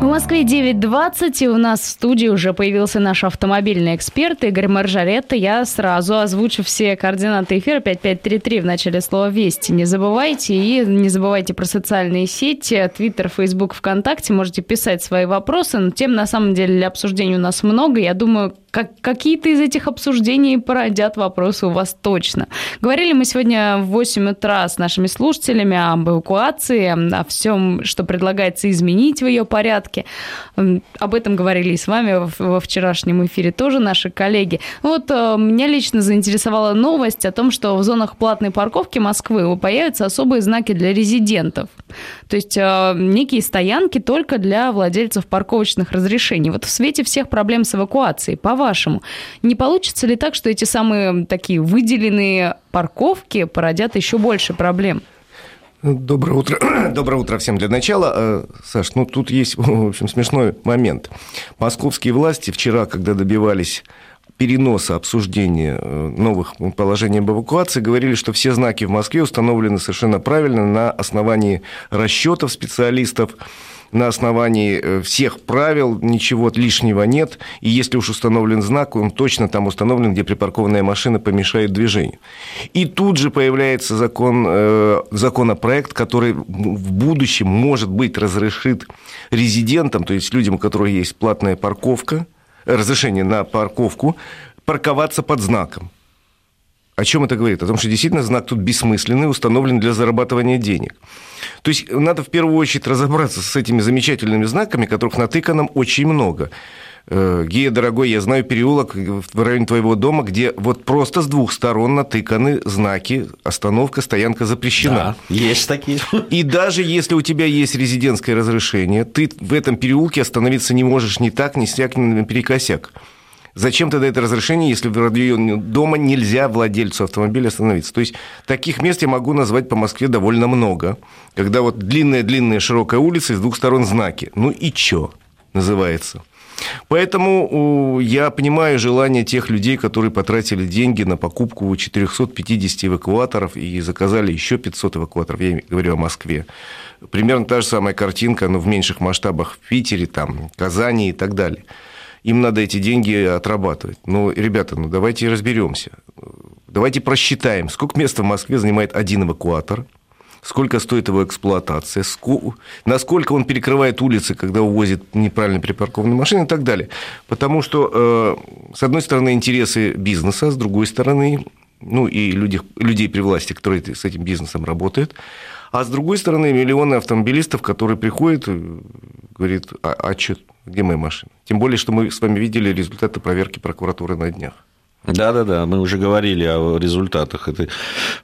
В Москве 9.20, и у нас в студии уже появился наш автомобильный эксперт Игорь Маржаретта. Я сразу озвучу все координаты эфира 5533 в начале слова «Вести». Не забывайте, и не забывайте про социальные сети, Твиттер, Фейсбук, ВКонтакте. Можете писать свои вопросы, но тем, на самом деле, для обсуждения у нас много. Я думаю, как, какие-то из этих обсуждений породят вопросы у вас точно. Говорили мы сегодня в 8 утра с нашими слушателями об эвакуации, о всем, что предлагается изменить в ее порядке. Об этом говорили и с вами во вчерашнем эфире тоже наши коллеги. Вот э, меня лично заинтересовала новость о том, что в зонах платной парковки Москвы появятся особые знаки для резидентов. То есть э, некие стоянки только для владельцев парковочных разрешений. Вот в свете всех проблем с эвакуацией, по по-вашему, не получится ли так, что эти самые такие выделенные парковки породят еще больше проблем? Доброе утро. Доброе утро всем для начала. Э, Саш, ну тут есть, в общем, смешной момент. Московские власти вчера, когда добивались переноса обсуждения э, новых положений об эвакуации говорили, что все знаки в Москве установлены совершенно правильно на основании расчетов специалистов, на основании э, всех правил, ничего лишнего нет. И если уж установлен знак, он точно там установлен, где припаркованная машина помешает движению. И тут же появляется закон, э, законопроект, который в будущем, может быть, разрешит резидентам, то есть людям, у которых есть платная парковка, разрешение на парковку, парковаться под знаком. О чем это говорит? О том, что действительно знак тут бессмысленный, установлен для зарабатывания денег. То есть надо в первую очередь разобраться с этими замечательными знаками, которых натыкано очень много. Э, Гея, дорогой, я знаю переулок в районе твоего дома, где вот просто с двух сторон натыканы знаки «Остановка, стоянка запрещена». Да, есть такие. И даже если у тебя есть резидентское разрешение, ты в этом переулке остановиться не можешь ни так, ни сяк, ни наперекосяк. Зачем тогда это разрешение, если в районе дома нельзя владельцу автомобиля остановиться? То есть таких мест я могу назвать по Москве довольно много, когда вот длинная-длинная широкая улица, и с двух сторон знаки. Ну и чё называется. Поэтому я понимаю желание тех людей, которые потратили деньги на покупку 450 эвакуаторов и заказали еще 500 эвакуаторов, я говорю о Москве. Примерно та же самая картинка, но в меньших масштабах в Питере, там, Казани и так далее им надо эти деньги отрабатывать. Ну, ребята, ну давайте разберемся. Давайте просчитаем, сколько места в Москве занимает один эвакуатор, сколько стоит его эксплуатация, насколько он перекрывает улицы, когда увозит неправильно припаркованные машины и так далее. Потому что, э, с одной стороны, интересы бизнеса, с другой стороны, ну и люди, людей при власти, которые с этим бизнесом работают, а с другой стороны, миллионы автомобилистов, которые приходят, говорят, а, а что, где моя машина? Тем более, что мы с вами видели результаты проверки прокуратуры на днях. Да, да, да. Мы уже говорили о результатах этой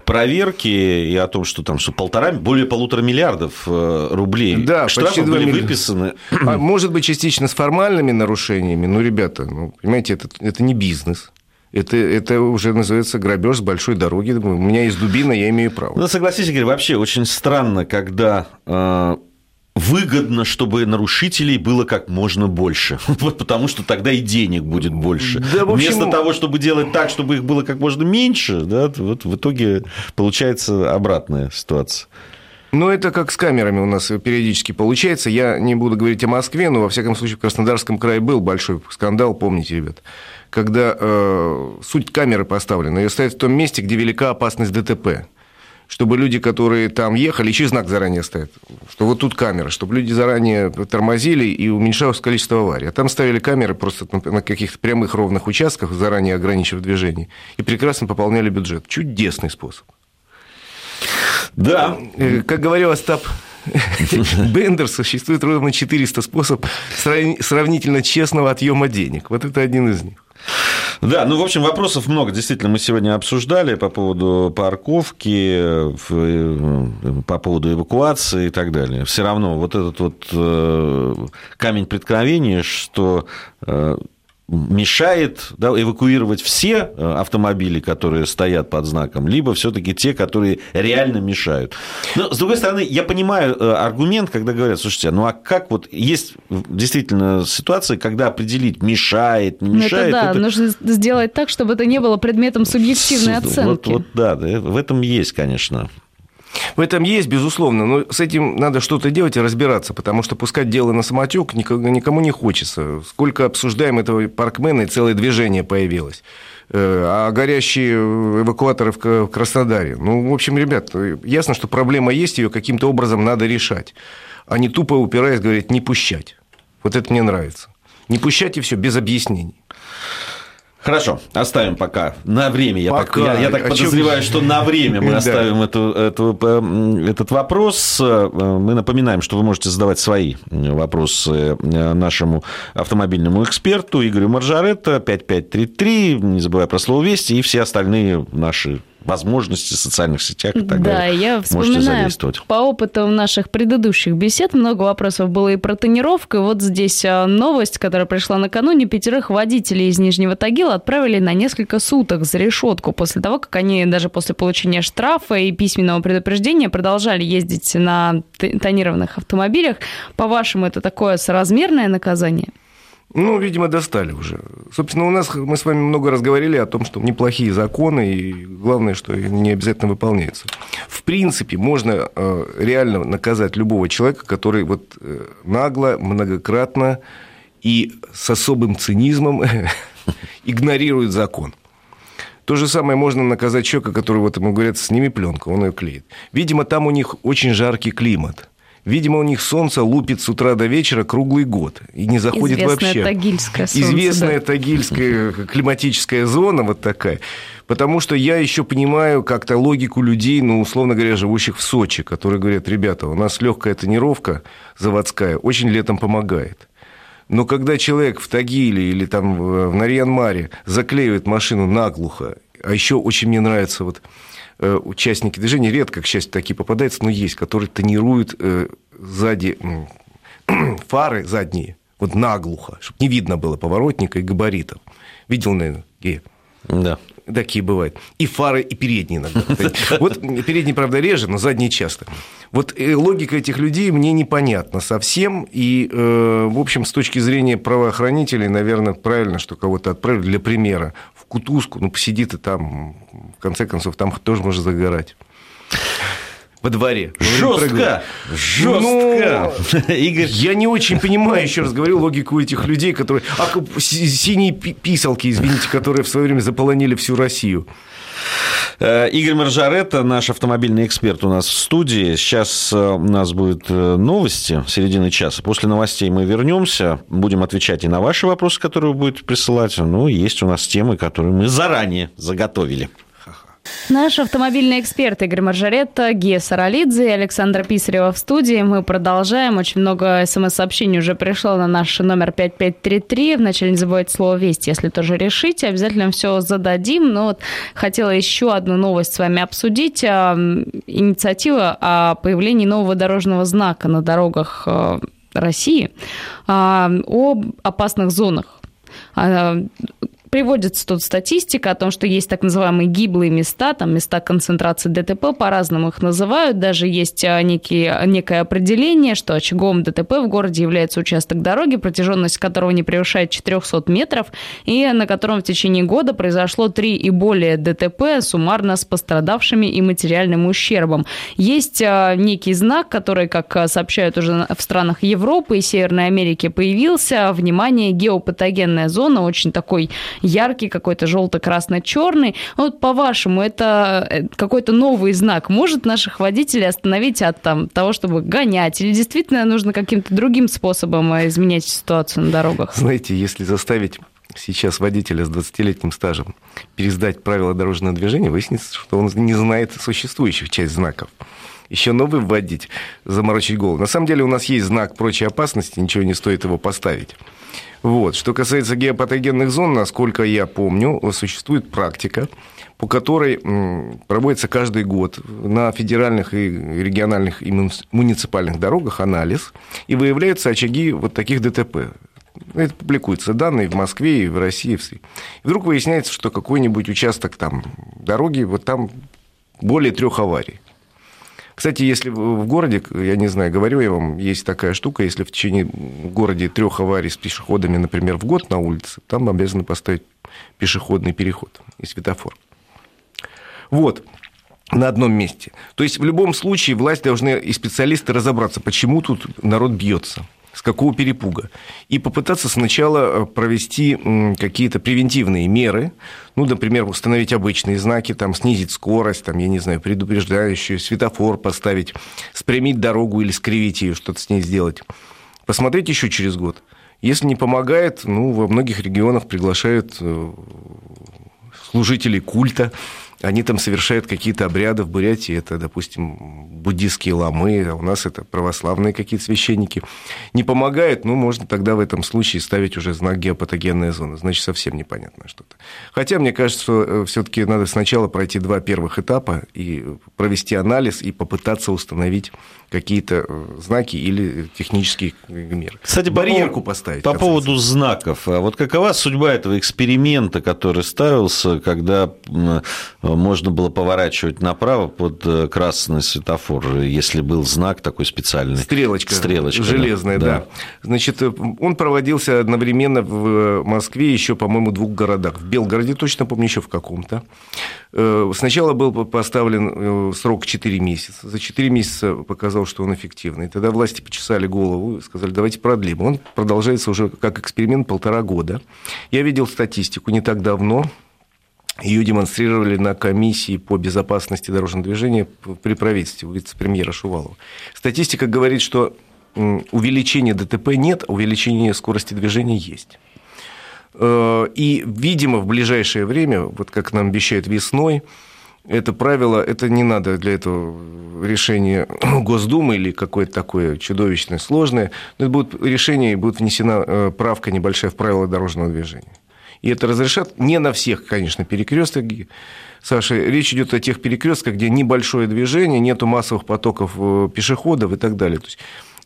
проверки и о том, что там что полтора, более полутора миллиардов э, рублей да, штрафов были милли... выписаны. А, может быть, частично с формальными нарушениями. Ну, ребята, ну, понимаете, это, это не бизнес. Это, это уже называется грабеж с большой дороги. У меня есть дубина, я имею право. Ну, согласитесь, Игорь, вообще очень странно, когда э, выгодно, чтобы нарушителей было как можно больше. Вот потому что тогда и денег будет больше. Да, общем... Вместо того, чтобы делать так, чтобы их было как можно меньше, да, вот в итоге получается обратная ситуация. Ну, это как с камерами у нас периодически получается. Я не буду говорить о Москве, но, во всяком случае, в Краснодарском крае был большой скандал, помните, ребят, когда э, суть камеры поставлена. Ее ставят в том месте, где велика опасность ДТП чтобы люди, которые там ехали, еще знак заранее ставят, что вот тут камера, чтобы люди заранее тормозили и уменьшалось количество аварий. А там ставили камеры просто на каких-то прямых ровных участках, заранее ограничив движение, и прекрасно пополняли бюджет. Чудесный способ. Да. Э, как говорил Остап Бендер, существует ровно 400 способов сравнительно честного отъема денег. Вот это один из них. Да, ну, в общем, вопросов много. Действительно, мы сегодня обсуждали по поводу парковки, э, по поводу эвакуации и так далее. Все равно вот этот вот э, камень преткновения, что э, мешает да, эвакуировать все э, автомобили, которые стоят под знаком, либо все-таки те, которые реально мешают. Но, с другой стороны, я понимаю э, аргумент, когда говорят, слушайте, ну а как вот есть действительно ситуация, когда определить мешает, не ну, мешает. Это да, это... нужно сделать так, чтобы это не было предметом субъективной оценки. Вот, вот да, в этом есть, конечно, В этом есть, безусловно, но с этим надо что-то делать и разбираться, потому что пускать дело на самотек никому не хочется. Сколько обсуждаем этого паркмена, и целое движение появилось. Э, а горящие эвакуаторы в Краснодаре. Ну, в общем, ребят, ясно, что проблема есть, ее каким-то образом надо решать. А не тупо упираясь, говорить, не пущать. Вот это мне нравится. Не пущать и все, без объяснений. Хорошо, оставим пока на время. Я, пока. Так, я, я так а подозреваю, чем... что на время мы оставим эту, эту, этот вопрос. Мы напоминаем, что вы можете задавать свои вопросы нашему автомобильному эксперту Игорю Маржаретто 5533. Не забывая про слово «Вести» и все остальные наши возможности в социальных сетях и так да, далее. Да, я вспоминаю по опыту наших предыдущих бесед много вопросов было и про тонировку. И вот здесь а, новость, которая пришла накануне. Пятерых водителей из Нижнего Тагила отправили на несколько суток за решетку после того, как они даже после получения штрафа и письменного предупреждения продолжали ездить на тонированных автомобилях. По-вашему, это такое соразмерное наказание? Ну, видимо, достали уже. Собственно, у нас мы с вами много раз говорили о том, что неплохие законы, и главное, что не обязательно выполняются. В принципе, можно э, реально наказать любого человека, который вот э, нагло, многократно и с особым цинизмом игнорирует закон. То же самое можно наказать человека, который, вот ему говорят, сними пленку, он ее клеит. Видимо, там у них очень жаркий климат. Видимо, у них солнце лупит с утра до вечера круглый год и не заходит Известная вообще. Тагильское солнце, Известная да. тагильская климатическая зона вот такая. Потому что я еще понимаю как-то логику людей, ну, условно говоря, живущих в Сочи, которые говорят, ребята, у нас легкая тонировка заводская очень летом помогает. Но когда человек в Тагиле или там в Нарьян-Маре заклеивает машину наглухо, а еще очень мне нравится вот Э, участники движения, редко, к счастью, такие попадаются, но есть, которые тонируют э, сзади фары задние, вот наглухо, чтобы не видно было поворотника и габаритов. Видел, наверное, Гея? Да. Такие бывают. И фары, и передние иногда. Вот передние, правда, реже, но задние часто. Вот э, логика этих людей мне непонятна совсем. И, в общем, с точки зрения правоохранителей, наверное, правильно, что кого-то отправили для примера кутузку, ну, посиди ты там, в конце концов, там тоже можно загорать. Во дворе. Жестко! Жестко! Ну, Игорь... Я не очень понимаю, еще раз говорю, логику этих людей, которые... А синие писалки, извините, которые в свое время заполонили всю Россию. Э, Игорь Маржаретта, наш автомобильный эксперт у нас в студии. Сейчас э, у нас будут э, новости середины часа. После новостей мы вернемся, будем отвечать и на ваши вопросы, которые вы будете присылать. Ну, есть у нас темы, которые мы заранее заготовили. Наш автомобильный эксперт Игорь Маржаретта, Гея Саралидзе и Александра Писарева в студии. Мы продолжаем. Очень много смс-сообщений уже пришло на наш номер 5533. Вначале не забывайте слово «Весть», если тоже решите. Обязательно все зададим. Но вот хотела еще одну новость с вами обсудить. А, инициатива о появлении нового дорожного знака на дорогах э, России а, о опасных зонах а, Приводится тут статистика о том, что есть так называемые гиблые места, там места концентрации ДТП, по-разному их называют. Даже есть а, некие, некое определение, что очагом ДТП в городе является участок дороги, протяженность которого не превышает 400 метров, и на котором в течение года произошло три и более ДТП, суммарно с пострадавшими и материальным ущербом. Есть а, некий знак, который, как сообщают уже в странах Европы и Северной Америки, появился. Внимание, геопатогенная зона, очень такой яркий какой-то желто-красно-черный. Вот по-вашему, это э, какой-то новый знак может наших водителей остановить от там, того, чтобы гонять? Или действительно нужно каким-то другим способом э, изменять ситуацию на дорогах? Знаете, если заставить сейчас водителя с 20-летним стажем пересдать правила дорожного движения, выяснится, что он не знает существующих часть знаков. Еще новый вводить, заморочить голову. На самом деле у нас есть знак прочей опасности, ничего не стоит его поставить. Вот. Что касается геопатогенных зон, насколько я помню, существует практика, по которой проводится каждый год на федеральных и региональных и муниципальных дорогах анализ, и выявляются очаги вот таких ДТП. Это публикуются данные в Москве и в России. И вдруг выясняется, что какой-нибудь участок там дороги, вот там более трех аварий. Кстати, если в городе, я не знаю, говорю я вам, есть такая штука, если в течение города трех аварий с пешеходами, например, в год на улице, там обязаны поставить пешеходный переход и светофор. Вот. на одном месте. То есть в любом случае власть должны и специалисты разобраться, почему тут народ бьется с какого перепуга, и попытаться сначала э, провести какие-то превентивные меры, ну, например, установить обычные знаки, там, снизить скорость, там, я не знаю, предупреждающую, светофор поставить, спрямить дорогу или скривить ее, что-то с ней сделать. Посмотреть еще через год. Если не помогает, ну, во многих регионах приглашают э, служителей культа, они там совершают какие-то обряды в Бурятии, это, допустим, буддийские ламы, а у нас это православные какие-то священники. Не помогает, ну, можно тогда в этом случае ставить уже знак геопатогенная зона, значит, совсем непонятно что-то. Хотя, мне кажется, что э, все-таки надо сначала пройти два первых этапа и провести анализ и попытаться установить какие-то э, знаки или технические меры. Кстати, барьерку по поставить. По поводу знаков. А вот какова судьба этого эксперимента, который ставился, когда можно было поворачивать направо под э, красный светофор, если был знак такой специальный? Стрелочка. Стрелочка. Железная, да. да. Значит, э, он проводился одновременно в Москве еще, по-моему, в двух городах. В Белгороде, точно помню, еще в каком-то. Сначала был поставлен срок 4 месяца. За 4 месяца показал показал, что он эффективный. Тогда власти почесали голову и сказали, давайте продлим. Он продолжается уже как эксперимент полтора года. Я видел статистику не так давно, ее демонстрировали на комиссии по безопасности дорожного движения при правительстве вице-премьера Шувалова. Статистика говорит, что увеличения ДТП нет, а увеличение скорости движения есть. Э, и, видимо, в ближайшее время, вот как нам обещают весной, это правило, это не надо для этого решения Госдумы или какое-то такое чудовищное, сложное. Но это будет решение, и будет внесена э, правка небольшая в правила дорожного движения. И это разрешат не на всех, конечно, перекрестках. Саша, речь идет о тех перекрестках, где небольшое движение, нету массовых потоков э, пешеходов и так далее. То есть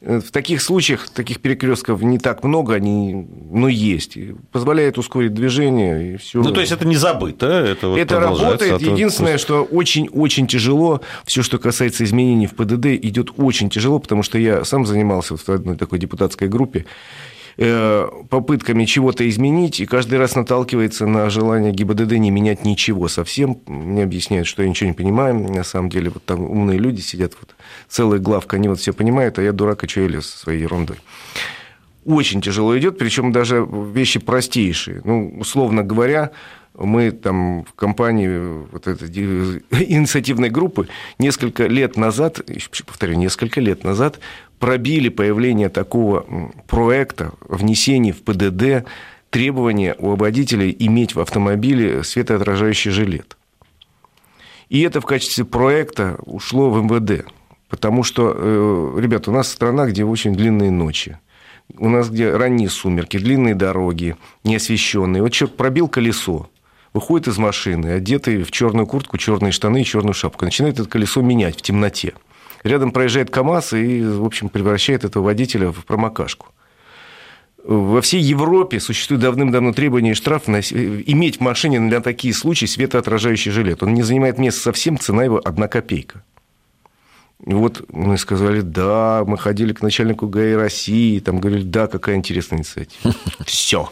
Э, в таких случаях, таких перекрестков не так много, они, но есть. Позволяет ускорить движение. И все. Ну, то есть это не забыто, это, вот это работает. А Единственное, что очень-очень тяжело, все, что касается изменений в ПДД, идет очень тяжело, потому что я сам занимался в одной такой депутатской группе. Э, попытками чего-то изменить, и каждый раз наталкивается на желание ГИБДД не менять ничего совсем. Мне объясняют, что я ничего не понимаю. На самом деле, вот там умные люди сидят, вот целая главка, они вот все понимают, а я дурак, и что я лез со своей ерундой очень тяжело идет, причем даже вещи простейшие. Ну, условно говоря, мы там в компании вот этой инициативной группы несколько лет назад, повторю, несколько лет назад пробили появление такого проекта внесения в ПДД требования у водителей иметь в автомобиле светоотражающий жилет. И это в качестве проекта ушло в МВД. Потому что, э, ребята, у нас страна, где очень длинные ночи. У нас где ранние сумерки, длинные дороги, неосвещенные. Вот человек пробил колесо, выходит из машины, одетый в черную куртку, черные штаны и черную шапку, начинает это колесо менять в темноте. Рядом проезжает КАМАЗ и, в общем, превращает этого водителя в промокашку. Во всей Европе существует давным-давно требование и штраф на... иметь в машине на такие случаи светоотражающий жилет. Он не занимает места совсем, цена его одна копейка. И вот мы сказали, да, мы ходили к начальнику ГАИ России, там говорили, да, какая интересная инициатива. Все.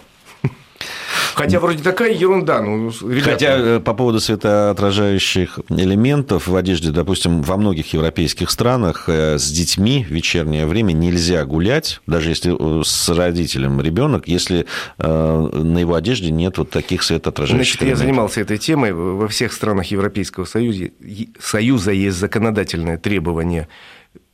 Хотя вроде такая ерунда. Ну, ребята... Хотя э, по поводу светоотражающих элементов в одежде, допустим, во многих европейских странах э, с детьми в вечернее время нельзя гулять, даже если э, с родителем ребенок, если на его одежде нет вот таких светоотражающих Значит, элементов. я занимался этой темой. Во всех странах Европейского Союза, Союза есть законодательное требование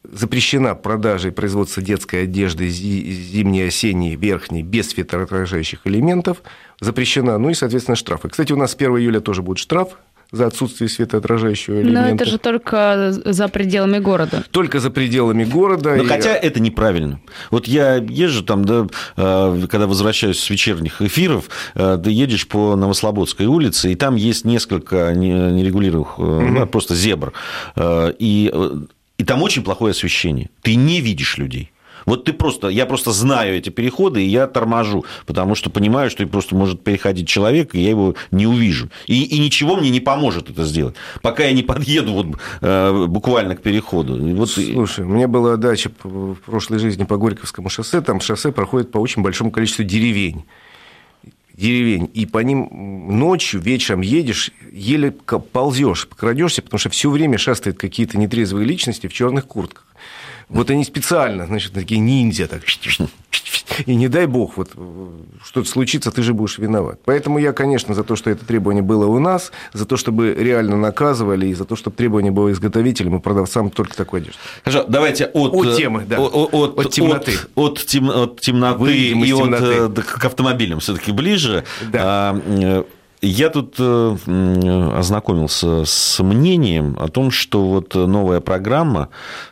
запрещена продажа и производство детской одежды зимней, осенней, верхней, без светоотражающих элементов, запрещена, ну и, соответственно, штрафы. Кстати, у нас с 1 июля тоже будет штраф за отсутствие светоотражающего элемента. Но это же только за пределами города. Только за пределами города. Но и... хотя это неправильно. Вот я езжу там, да, э, когда возвращаюсь с вечерних эфиров, э, ты едешь по Новослободской улице, и там есть несколько нерегулируемых, угу. просто зебр. И и там очень плохое освещение. Ты не видишь людей. Вот ты просто, я просто знаю эти переходы, и я торможу, потому что понимаю, что просто может переходить человек, и я его не увижу. И, и ничего мне не поможет это сделать, пока я не подъеду вот, э, буквально к переходу. Вот... Слушай, у меня была дача в прошлой жизни по Горьковскому шоссе, там шоссе проходит по очень большому количеству деревень деревень, и по ним ночью, вечером едешь, еле ползешь, крадешься, потому что все время шастают какие-то нетрезвые личности в черных куртках. Вот они специально, значит, такие ниндзя, так, и не дай бог, вот что-то случится, ты же будешь виноват. Поэтому я, конечно, за то, что это требование было у нас, за то, чтобы реально наказывали, и за то, чтобы требование было изготовителям и продавцам только такой одежды. Хорошо, давайте от, от темы, да. От, от, от темноты. От, от, тем, от темноты и от, темноты. к автомобилям все-таки ближе. Да. А, э, я тут э, ознакомился с мнением о том, что вот новая программа,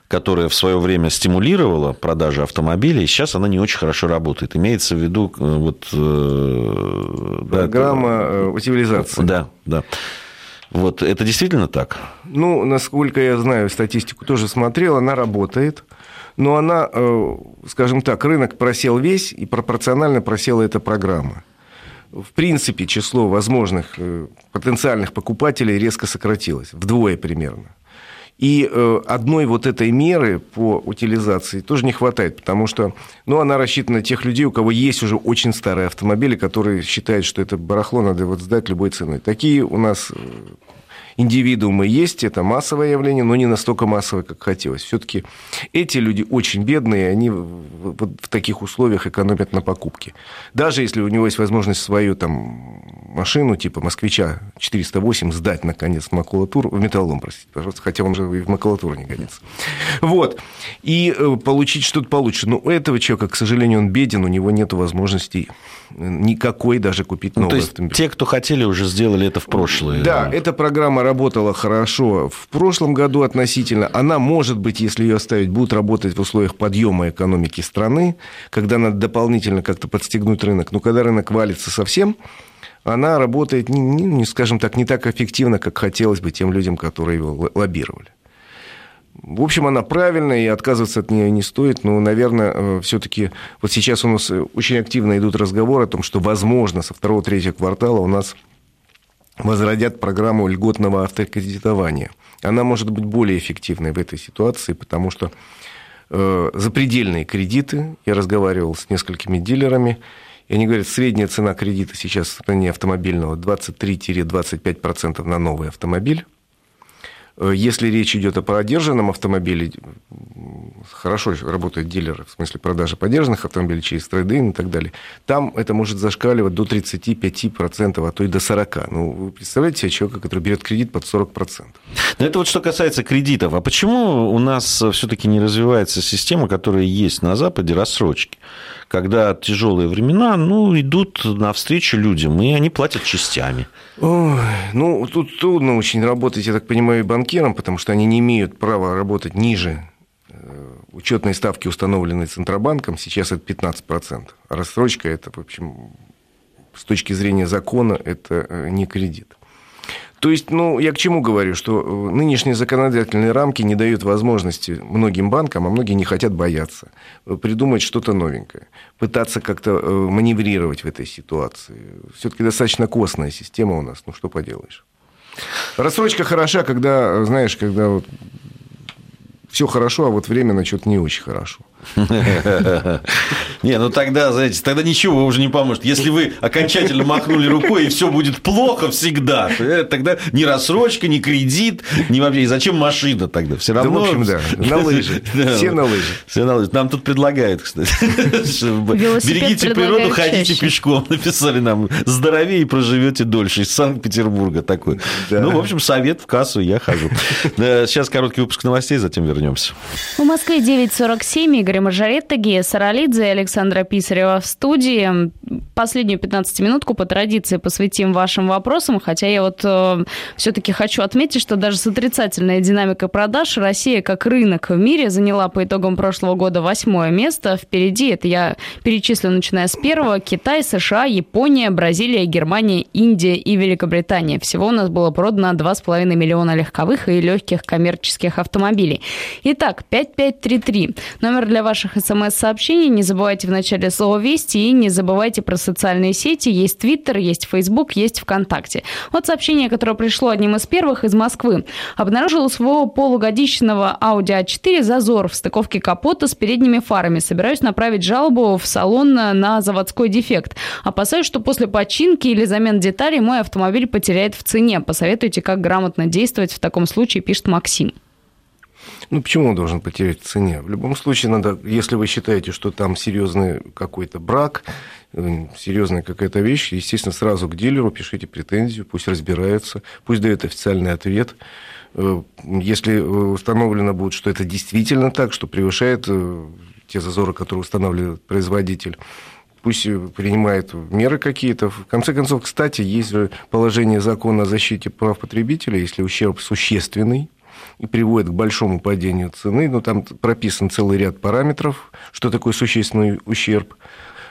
которая в свое время стимулировала продажи автомобилей, сейчас она не очень хорошо работает. Имеется в виду э, вот... Э, программа да, утилизации. Да, да. Вот это действительно так? Ну, насколько я знаю, статистику тоже смотрел, она работает. Но она, скажем так, рынок просел весь, и пропорционально просела эта программа в принципе, число возможных э, потенциальных покупателей резко сократилось, вдвое примерно. И э, одной вот этой меры по утилизации тоже не хватает, потому что ну, она рассчитана на тех людей, у кого есть уже очень старые автомобили, которые считают, что это барахло надо вот сдать любой ценой. Такие у нас э, индивидуумы есть, это массовое явление, но не настолько массовое, как хотелось. Все-таки эти люди очень бедные, они в таких условиях экономят на покупке. Даже если у него есть возможность свою там машину типа «Москвича 408» сдать, наконец, в макулатуру, в металлолом, простите, пожалуйста, хотя он же и в макулатуру не годится. Вот. И э, получить что-то получше. Но у этого человека, к сожалению, он беден, у него нет возможностей никакой даже купить новый ну, то есть автомобиль. Те, кто хотели, уже сделали это в прошлое. Да, эта программа работала хорошо в прошлом году относительно. Она, может быть, если ее оставить, будет работать в условиях подъема экономики страны, когда надо дополнительно как-то подстегнуть рынок. Но когда рынок валится совсем, она работает, не, не, скажем так, не так эффективно, как хотелось бы тем людям, которые его лоббировали. В общем, она правильная, и отказываться от нее не стоит. Но, наверное, э, все-таки вот сейчас у нас очень активно идут разговоры о том, что, возможно, со второго-третьего квартала у нас возродят программу льготного автокредитования. Она может быть более эффективной в этой ситуации, потому что э, запредельные кредиты, я разговаривал с несколькими дилерами, и они говорят, средняя цена кредита сейчас в стране автомобильного 23-25% на новый автомобиль. Э, если речь идет о подержанном автомобиле, хорошо работают дилеры, в смысле продажи подержанных автомобилей через трейдинг и так далее, там это может зашкаливать до 35%, а то и до 40%. Ну, вы представляете себе человека, который берет кредит под 40%. Но это вот что касается кредитов. А почему у нас все-таки не развивается система, которая есть на Западе, рассрочки? Когда тяжелые времена, ну, идут навстречу людям, и они платят частями. Ой, ну, тут трудно очень работать, я так понимаю, банкирам, потому что они не имеют права работать ниже э, учетной ставки, установленной Центробанком, сейчас это 15%. А рассрочка – это, в общем, с точки зрения закона, это э, не кредит. То есть, ну, я к чему говорю, что э, нынешние законодательные рамки не дают возможности многим банкам, а многие не хотят бояться, э, придумать что-то новенькое, пытаться как-то э, маневрировать в этой ситуации. Все-таки достаточно костная система у нас, ну, что поделаешь. Рассрочка хороша, когда, знаешь, когда вот все хорошо, а вот временно что-то не очень хорошо. Не, ну тогда, знаете, тогда ничего уже не поможет. Если вы окончательно махнули рукой, и все будет плохо всегда, тогда ни рассрочка, ни кредит, ни вообще. И зачем машина тогда? Все равно... Да, в общем, да. На лыжи. Все на лыжи. Все на лыжи. Нам тут предлагают, кстати. Берегите природу, ходите пешком. Написали нам. Здоровее и проживете дольше. Из Санкт-Петербурга такой. Ну, в общем, совет в кассу я хожу. Сейчас короткий выпуск новостей, затем вернемся. В Москве 9.47. Игорь Мажоретто, Гея Саралидзе и Александра Писарева в студии. Последнюю 15-минутку по традиции посвятим вашим вопросам, хотя я вот э, все-таки хочу отметить, что даже с отрицательной динамикой продаж Россия как рынок в мире заняла по итогам прошлого года восьмое место. Впереди, это я перечислю, начиная с первого, Китай, США, Япония, Бразилия, Германия, Индия и Великобритания. Всего у нас было продано 2,5 миллиона легковых и легких коммерческих автомобилей. Итак, 5533. Номер для для ваших смс-сообщений. Не забывайте в начале слова «Вести» и не забывайте про социальные сети. Есть Твиттер, есть Фейсбук, есть ВКонтакте. Вот сообщение, которое пришло одним из первых из Москвы. Обнаружил у своего полугодичного Audi A4 зазор в стыковке капота с передними фарами. Собираюсь направить жалобу в салон на заводской дефект. Опасаюсь, что после починки или замен деталей мой автомобиль потеряет в цене. Посоветуйте, как грамотно действовать в таком случае, пишет Максим. Ну, почему он должен потерять в цене? В любом случае, надо, если вы считаете, что там серьезный какой-то брак, э, серьезная какая-то вещь, естественно, сразу к дилеру пишите претензию, пусть разбираются, пусть дает официальный ответ. Э, если установлено будет, что это действительно так, что превышает э, те зазоры, которые устанавливает производитель, пусть принимает меры какие-то. В конце концов, кстати, есть же положение закона о защите прав потребителя, если ущерб существенный, и приводит к большому падению цены. Но там прописан целый ряд параметров, что такое существенный ущерб.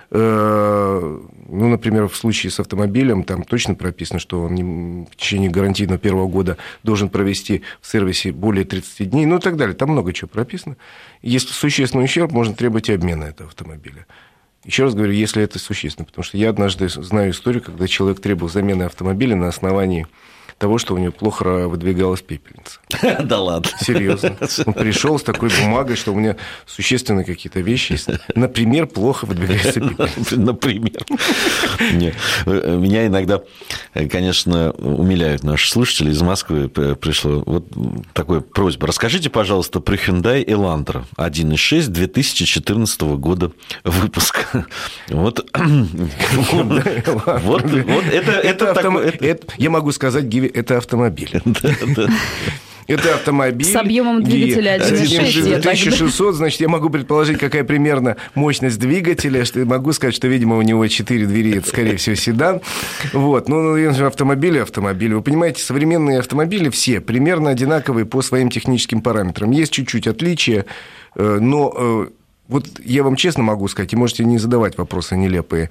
Э, ну, например, в случае с автомобилем там точно прописано, что он в течение гарантийного первого года должен провести в сервисе более 30 дней, ну и так далее. Там много чего прописано. Если существенный ущерб, можно требовать и обмена этого автомобиля. Еще раз говорю, если это существенно, потому что я однажды знаю историю, когда человек требовал замены автомобиля на основании того, что у него плохо выдвигалась пепельница. Да ладно. Серьезно. Он пришел с такой бумагой, что у меня существенные какие-то вещи есть. Например, плохо выдвигается пепельница. Например. Нет. Меня иногда, конечно, умиляют наши слушатели. Из Москвы пришло вот такая просьба. Расскажите, пожалуйста, про Hyundai Elantra 1.6 2014 года выпуска. Вот, вот, это, я могу сказать, Гиви, это автомобиль. Это автомобиль. С объемом двигателя 1.6. 1600, значит, я могу предположить, какая примерно мощность двигателя. Что могу сказать, что, видимо, у него 4 двери, это, скорее всего, седан. Вот. Ну, автомобили, автомобили. Вы понимаете, современные автомобили все примерно одинаковые по своим техническим параметрам. Есть чуть-чуть отличия, э, но э, вот я вам честно могу сказать, и можете не задавать вопросы нелепые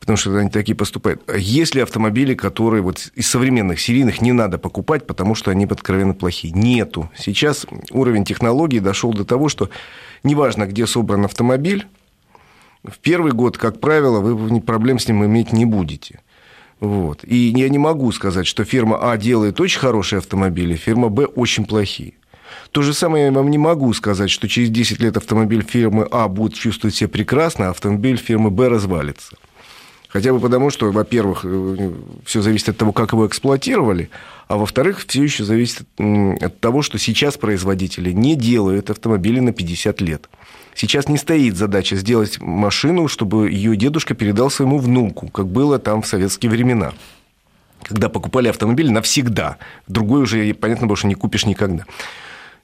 потому что они такие поступают. Есть ли автомобили, которые вот из современных серийных не надо покупать, потому что они откровенно плохие? Нету. Сейчас уровень технологий дошел до того, что неважно, где собран автомобиль, в первый год, как правило, вы проблем с ним иметь не будете. Вот. И я не могу сказать, что фирма А делает очень хорошие автомобили, фирма Б очень плохие. То же самое я вам не могу сказать, что через 10 лет автомобиль фирмы А будет чувствовать себя прекрасно, а автомобиль фирмы Б развалится. Хотя бы потому, что, во-первых, э, все зависит от того, как его эксплуатировали, а во-вторых, все еще зависит от того, что сейчас производители не делают автомобили на 50 лет. Сейчас не стоит задача сделать машину, чтобы ее дедушка передал своему внуку, как было там в советские времена когда покупали автомобиль навсегда. Другой уже, понятно, больше не купишь никогда.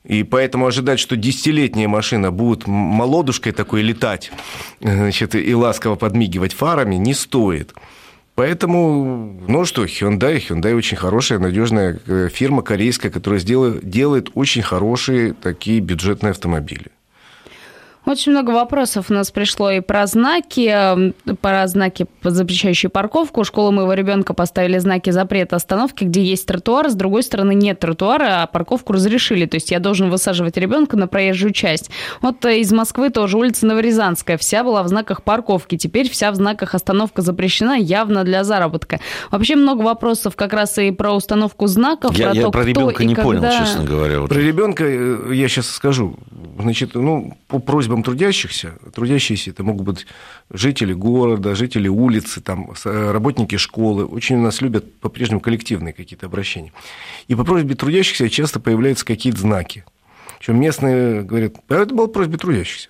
И поэтому ожидать, что десятилетняя машина будет молодушкой такой летать значит, и ласково подмигивать фарами, не стоит. Поэтому, ну что, Hyundai, Hyundai очень хорошая, надежная э, фирма корейская, которая сделает, делает очень хорошие такие бюджетные автомобили. Очень много вопросов у нас пришло и про знаки, про знаки, запрещающие парковку. У школы моего ребенка поставили знаки запрета остановки, где есть тротуар, с другой стороны нет тротуара, а парковку разрешили. То есть я должен высаживать ребенка на проезжую часть. Вот э, из Москвы тоже улица Новорязанская. Вся была в знаках парковки. Теперь вся в знаках остановка запрещена явно для заработка. Вообще много вопросов как раз и про установку знаков. Я про, я то, про ребенка не когда... понял, честно говоря. Вот. Про ребенка э, я сейчас скажу. Значит, ну, по просьбе просьбам трудящихся, трудящиеся это могут быть жители города, жители улицы, там, работники школы, очень у нас любят по-прежнему коллективные какие-то обращения. И по просьбе трудящихся часто появляются какие-то знаки. Причем местные говорят, а это была просьба трудящихся.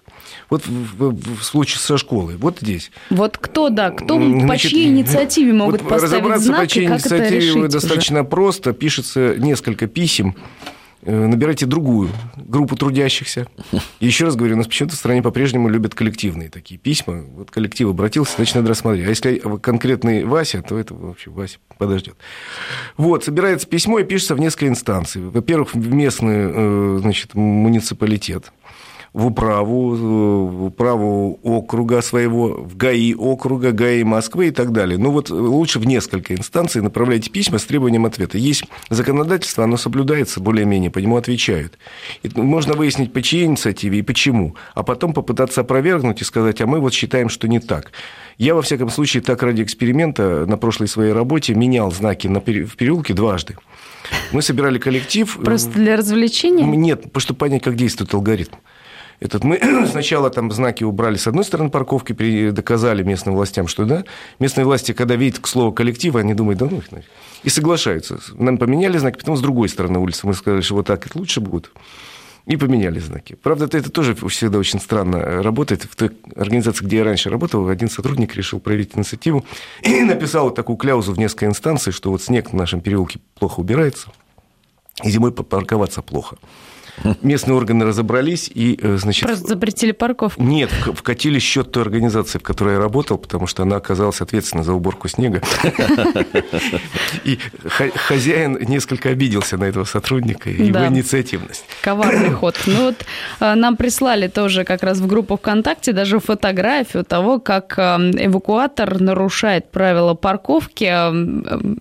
Вот в, в, в случае со школой, вот здесь. Вот кто, да, кто Значит, по чьей инициативе могут вот поставить разобраться знак, по чьей инициативе достаточно уже? просто. Пишется несколько писем Э, набирайте другую группу трудящихся. И еще раз говорю, у нас почему-то в стране по-прежнему любят коллективные такие письма. Вот коллектив обратился, значит, надо рассмотреть. А если конкретный Вася, то это вообще Вася подождет. Вот, собирается письмо и пишется в несколько инстанций. Во-первых, в местный э, значит, муниципалитет в управу, в управу округа своего, в ГАИ округа, ГАИ Москвы и так далее. Ну вот лучше в несколько инстанций направляйте письма с требованием ответа. Есть законодательство, оно соблюдается более-менее, по нему отвечают. И можно выяснить, по чьей инициативе и почему, а потом попытаться опровергнуть и сказать, а мы вот считаем, что не так. Я, во всяком случае, так ради эксперимента на прошлой своей работе менял знаки на пере... в переулке дважды. Мы собирали коллектив. Просто для развлечения? Нет, чтобы понять, как действует алгоритм. Этот мы сначала там знаки убрали с одной стороны парковки, доказали местным властям, что да. Местные власти, когда видят к слову коллектива, они думают, да ну их нафиг. И соглашаются. Нам поменяли знаки, потом с другой стороны улицы мы сказали, что вот так это лучше будет. И поменяли знаки. Правда, это, тоже всегда очень странно работает. В той организации, где я раньше работал, один сотрудник решил проявить инициативу и написал вот такую кляузу в несколько инстанций, что вот снег в нашем переулке плохо убирается, и зимой парковаться плохо. Местные органы разобрались и, э, значит... Просто запретили парковку. Нет, вкатили счет той организации, в которой я работал, потому что она оказалась ответственна за уборку снега. И хозяин несколько обиделся на этого сотрудника и его инициативность. Коварный ход. Ну вот э, нам прислали тоже как раз в группу ВКонтакте даже фотографию того, как эвакуатор нарушает правила парковки.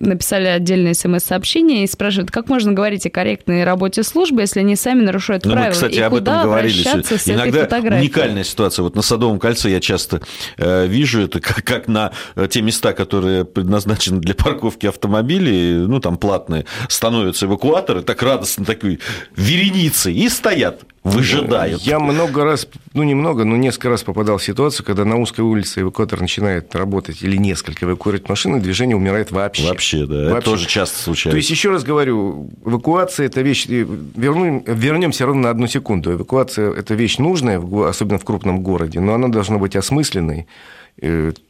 Написали отдельное смс-сообщение и спрашивают, как можно говорить о корректной работе службы, если они сами нарушают ну, правила. Мы, кстати, и об этом говорили. Иногда уникальная ситуация. Вот на Садовом кольце я часто э, вижу это как, как на э, те места, которые предназначены для парковки автомобилей, ну, там платные, становятся эвакуаторы, так радостно такой вереницей, и стоят выжидают. Я много раз, ну немного, но несколько раз попадал в ситуацию, когда на узкой улице эвакуатор начинает работать или несколько эвакуировать машины, движение умирает вообще. Вообще, да. Вообще. Это тоже часто случается. То есть, еще раз говорю, эвакуация – это вещь... Верну, вернемся ровно на одну секунду. Эвакуация – это вещь нужная, особенно в крупном городе, но она должна быть осмысленной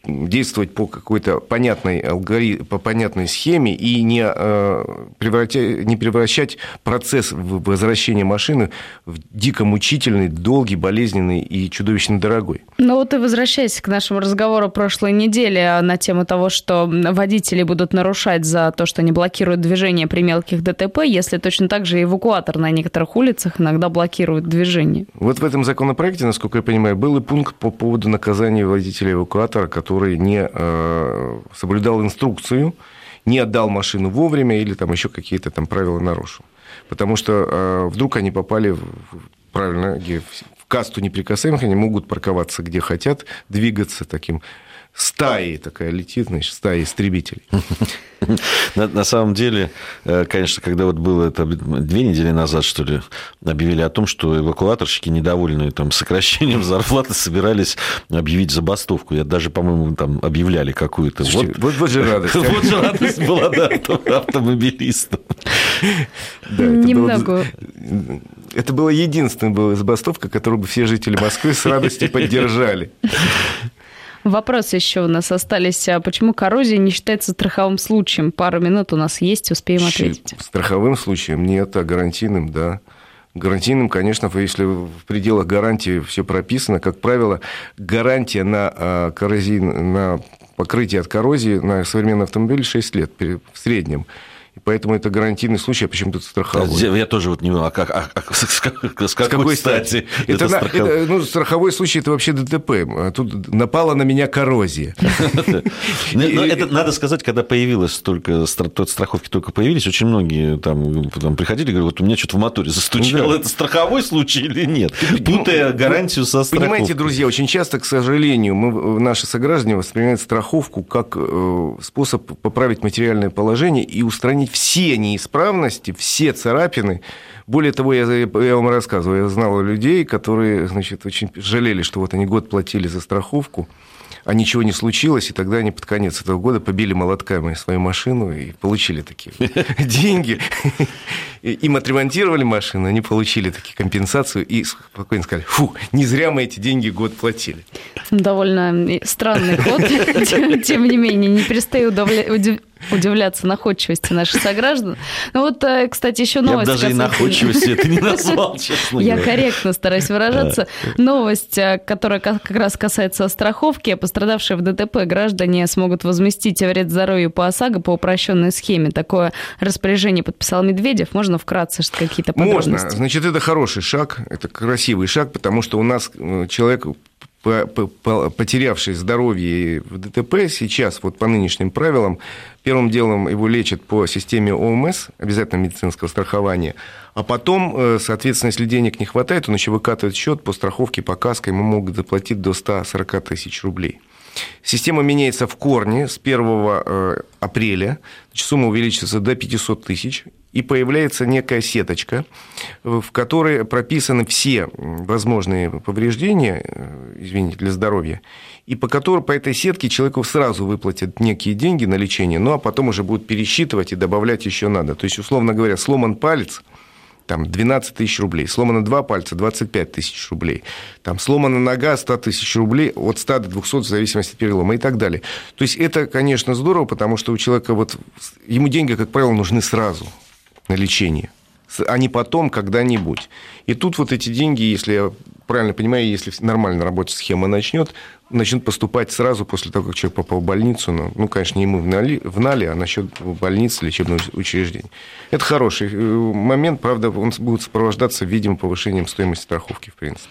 действовать по какой-то понятной алгоритм, по понятной схеме и не, э, превратя, не превращать процесс возвращения машины в дико мучительный, долгий, болезненный и чудовищно дорогой. Ну вот и возвращаясь к нашему разговору прошлой недели на тему того, что водители будут нарушать за то, что они блокируют движение при мелких ДТП, если точно так же эвакуатор на некоторых улицах иногда блокирует движение. Вот в этом законопроекте, насколько я понимаю, был и пункт по поводу наказания водителей эвакуатора эвакуатора, который не э, соблюдал инструкцию, не отдал машину вовремя или там еще какие-то там правила нарушил. Потому что э, вдруг они попали в, правильно, в касту неприкасаемых, они могут парковаться где хотят, двигаться таким стаей такая летит, значит, стая истребителей. На, на самом деле, э, конечно, когда вот было это две недели назад, что ли, объявили о том, что эвакуаторщики, недовольные там сокращением зарплаты, собирались объявить забастовку. Я даже, по-моему, там объявляли какую-то. Вот, вот, вот же радость. Вот же радость была, да, автомобилистам. Немного. Это была единственная забастовка, которую бы все жители Москвы с радостью поддержали. Вопрос еще у нас остались. А почему коррозия не считается страховым случаем? Пару минут у нас есть, успеем ответить. Страховым случаем нет, а гарантийным, да. Гарантийным, конечно, если в пределах гарантии все прописано, как правило, гарантия на, а, коррозий, на покрытие от коррозии на современный автомобиль 6 лет в среднем. Поэтому это гарантийный случай, а почему тут страховой? Я тоже вот не понимаю, а, как, а, а с, с, какой, с какой стати? Это, это, страхов... это ну, страховой случай это вообще ДТП. А тут напала на меня коррозия. Но это надо сказать, когда появилась только страховки только появились, очень многие там приходили и говорят, вот у меня что-то в моторе застучало. Это страховой случай или нет? Путая гарантию со страховкой. Понимаете, друзья, очень часто, к сожалению, мы, наши сограждане воспринимают страховку как э, способ поправить материальное положение и устранить все неисправности, все царапины. Более того, я, я вам рассказываю, я знал людей, которые значит, очень жалели, что вот они год платили за страховку, а ничего не случилось, и тогда они под конец этого года побили молотками свою машину и получили такие деньги. Им отремонтировали машину, они получили такие компенсацию и спокойно сказали, фу, не зря мы эти деньги год платили. Довольно странный ход, тем не менее, не перестаю удивляться находчивости наших сограждан. Ну вот, э, кстати, еще новость. Я даже и находчивости это не назвал, честно Я корректно стараюсь выражаться. Новость, э, которая как раз касается страховки. Пострадавшие в ДТП граждане смогут возместить вред здоровью по ОСАГО по упрощенной схеме. Такое распоряжение подписал Медведев. Можно вкратце какие-то подробности? Можно. Значит, это хороший шаг, это красивый шаг, потому что у нас э, человек потерявший здоровье в ДТП, сейчас вот по нынешним правилам, первым делом его лечат по системе ОМС, обязательно медицинского страхования, а потом, э, соответственно, если денег не хватает, он еще выкатывает счет по страховке, по каске, ему могут заплатить до 140 тысяч рублей. Система меняется в корне с 1 э, апреля. Сумма увеличится до 500 тысяч. И появляется некая сеточка, в которой прописаны все возможные повреждения, э, извините, для здоровья, и по которой по этой сетке человеку сразу выплатят некие деньги на лечение, ну а потом уже будут пересчитывать и добавлять еще надо. То есть, условно говоря, сломан палец – там 12 тысяч рублей, сломано два пальца, 25 тысяч рублей, там сломана нога, 100 тысяч рублей, от 100 до 200 в зависимости от перелома и так далее. То есть это, конечно, здорово, потому что у человека вот, ему деньги, как правило, нужны сразу на лечение – а не потом когда-нибудь. И тут вот эти деньги, если я правильно понимаю, если нормально работать схема начнет, начнут поступать сразу после того, как человек попал в больницу. Ну, ну конечно, не ему в Нали, в Нали а насчет больницы, лечебного учреждения. Это хороший э, момент, правда, он будет сопровождаться, видимо, повышением стоимости страховки, в принципе.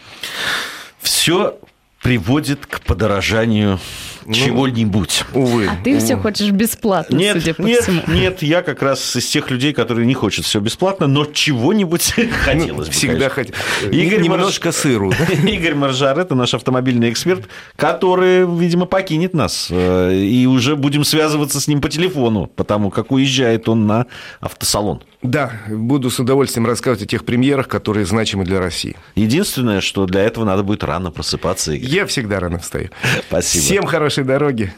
Все приводит к подорожанию ну, чего-нибудь. Увы. А ты увы. все хочешь бесплатно, нет, судя по нет, всему. Нет, я как раз из тех людей, которые не хотят все бесплатно, но чего-нибудь хотелось бы. Всегда хотел. Игорь Немножко Марж... сыру. Игорь Маржар, это наш автомобильный эксперт, который, видимо, покинет нас. Э, и уже будем связываться с ним по телефону, потому как уезжает он на автосалон. Да, буду с удовольствием рассказывать о тех премьерах, которые значимы для России. Единственное, что для этого надо будет рано просыпаться. Игорь. Я всегда рано встаю. Спасибо. Всем хорошей дороги.